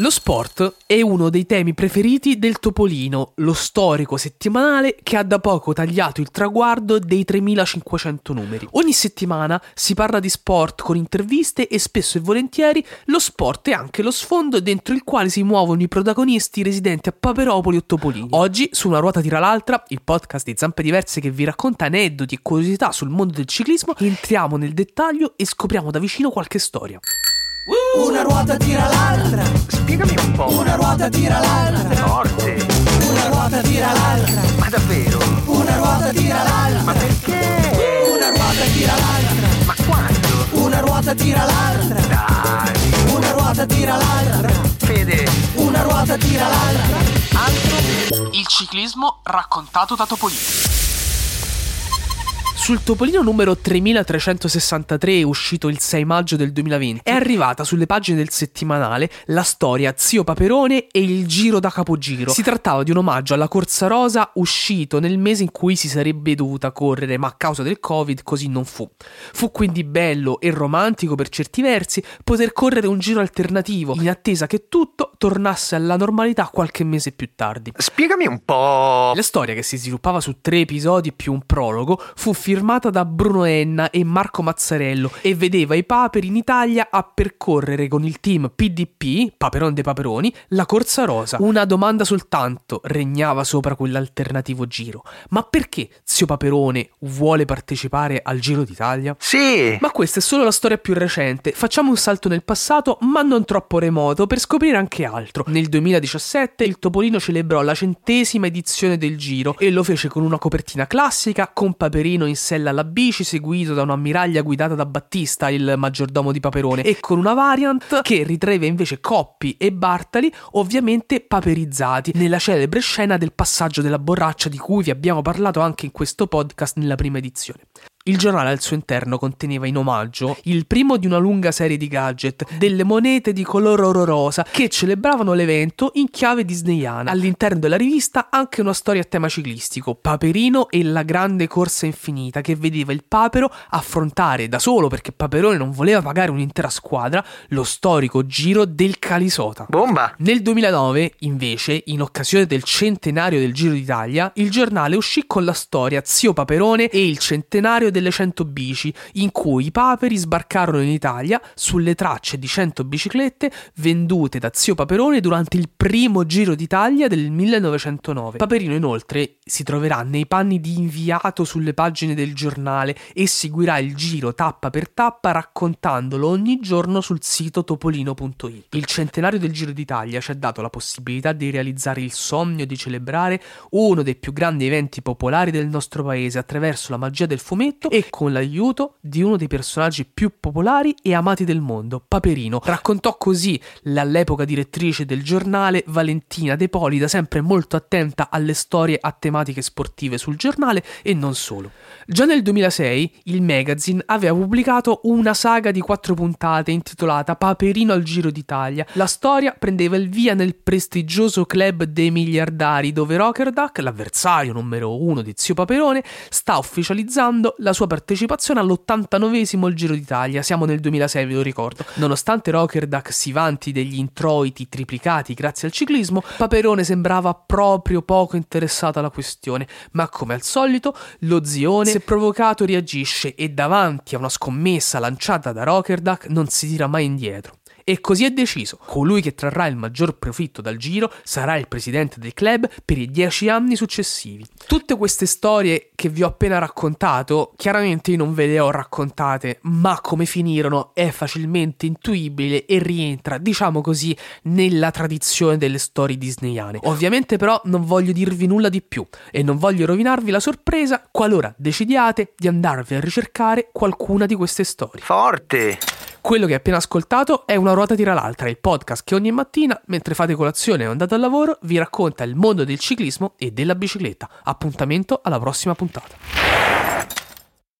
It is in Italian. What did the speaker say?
Lo sport è uno dei temi preferiti del Topolino, lo storico settimanale che ha da poco tagliato il traguardo dei 3500 numeri. Ogni settimana si parla di sport con interviste e spesso e volentieri lo sport è anche lo sfondo dentro il quale si muovono i protagonisti residenti a Paperopoli o Topolini. Oggi, su Una ruota tira l'altra, il podcast di Zampe Diverse che vi racconta aneddoti e curiosità sul mondo del ciclismo, entriamo nel dettaglio e scopriamo da vicino qualche storia. Una ruota tira l'altra. Spiegami un po'. Una ruota tira l'altra. Forte. Una ruota tira l'altra. Ma davvero? Una ruota tira l'altra. Ma perché? Una ruota tira l'altra. Ma quando? Una ruota tira l'altra. Dai. Una ruota tira l'altra. Fede. Una ruota tira l'altra. Altro? Il ciclismo raccontato da Topolino. Sul Topolino numero 3363, uscito il 6 maggio del 2020, è arrivata sulle pagine del settimanale la storia Zio Paperone e il giro da capogiro. Si trattava di un omaggio alla Corsa Rosa uscito nel mese in cui si sarebbe dovuta correre, ma a causa del Covid così non fu. Fu quindi bello e romantico per certi versi poter correre un giro alternativo, in attesa che tutto tornasse alla normalità qualche mese più tardi. Spiegami un po'. La storia, che si sviluppava su tre episodi più un prologo, fu firmata da Bruno Enna e Marco Mazzarello e vedeva i paperi in Italia a percorrere con il team PDP, Paperon dei Paperoni, la Corsa Rosa. Una domanda soltanto regnava sopra quell'alternativo giro. Ma perché Zio Paperone vuole partecipare al Giro d'Italia? Sì. Ma questa è solo la storia più recente. Facciamo un salto nel passato, ma non troppo remoto, per scoprire anche altro. Nel 2017 il Topolino celebrò la centesima edizione del Giro e lo fece con una copertina classica, con Paperino in sella alla bici, seguito da un'ammiraglia guidata da Battista, il maggiordomo di Paperone, e con una variant che ritraeva invece Coppi e Bartali, ovviamente paperizzati, nella celebre scena del passaggio della borraccia di cui vi abbiamo parlato anche in questo podcast nella prima edizione. Il giornale al suo interno conteneva in omaggio il primo di una lunga serie di gadget, delle monete di color oro rosa che celebravano l'evento in chiave disneyana. All'interno della rivista anche una storia a tema ciclistico, Paperino e la grande corsa infinita che vedeva il Papero affrontare da solo perché Paperone non voleva pagare un'intera squadra lo storico giro del Calisota. Bomba. Nel 2009, invece, in occasione del centenario del Giro d'Italia, il giornale uscì con la storia Zio Paperone e il centenario delle 100 bici, in cui i paperi sbarcarono in Italia sulle tracce di 100 biciclette vendute da Zio Paperone durante il primo Giro d'Italia del 1909. Paperino inoltre si troverà nei panni di inviato sulle pagine del giornale e seguirà il giro tappa per tappa raccontandolo ogni giorno sul sito topolino.it. Il centenario del Giro d'Italia ci ha dato la possibilità di realizzare il sogno di celebrare uno dei più grandi eventi popolari del nostro paese attraverso la magia del fumetto e con l'aiuto di uno dei personaggi più popolari e amati del mondo, Paperino. Raccontò così l'all'epoca direttrice del giornale Valentina De Poli, da sempre molto attenta alle storie a tematiche sportive sul giornale e non solo. Già nel 2006 il magazine aveva pubblicato una saga di quattro puntate intitolata Paperino al Giro d'Italia. La storia prendeva il via nel prestigioso club dei miliardari dove Rockerduck, l'avversario numero uno di Zio Paperone, sta ufficializzando la sua partecipazione all'89esimo al Giro d'Italia. Siamo nel 2006, ve lo ricordo. Nonostante Rockerduck si vanti degli introiti triplicati grazie al ciclismo, Paperone sembrava proprio poco interessato alla questione, ma come al solito lo zione, se provocato, reagisce e davanti a una scommessa lanciata da Rockerduck non si tira mai indietro. E così è deciso. Colui che trarrà il maggior profitto dal giro sarà il presidente del club per i dieci anni successivi. Tutte queste storie che vi ho appena raccontato, chiaramente io non ve le ho raccontate, ma come finirono è facilmente intuibile e rientra, diciamo così, nella tradizione delle storie disneyane. Ovviamente però non voglio dirvi nulla di più e non voglio rovinarvi la sorpresa qualora decidiate di andarvi a ricercare qualcuna di queste storie. Forte. Quello che hai appena ascoltato è Una ruota tira l'altra, il podcast che ogni mattina, mentre fate colazione o andate al lavoro, vi racconta il mondo del ciclismo e della bicicletta. Appuntamento alla prossima puntata.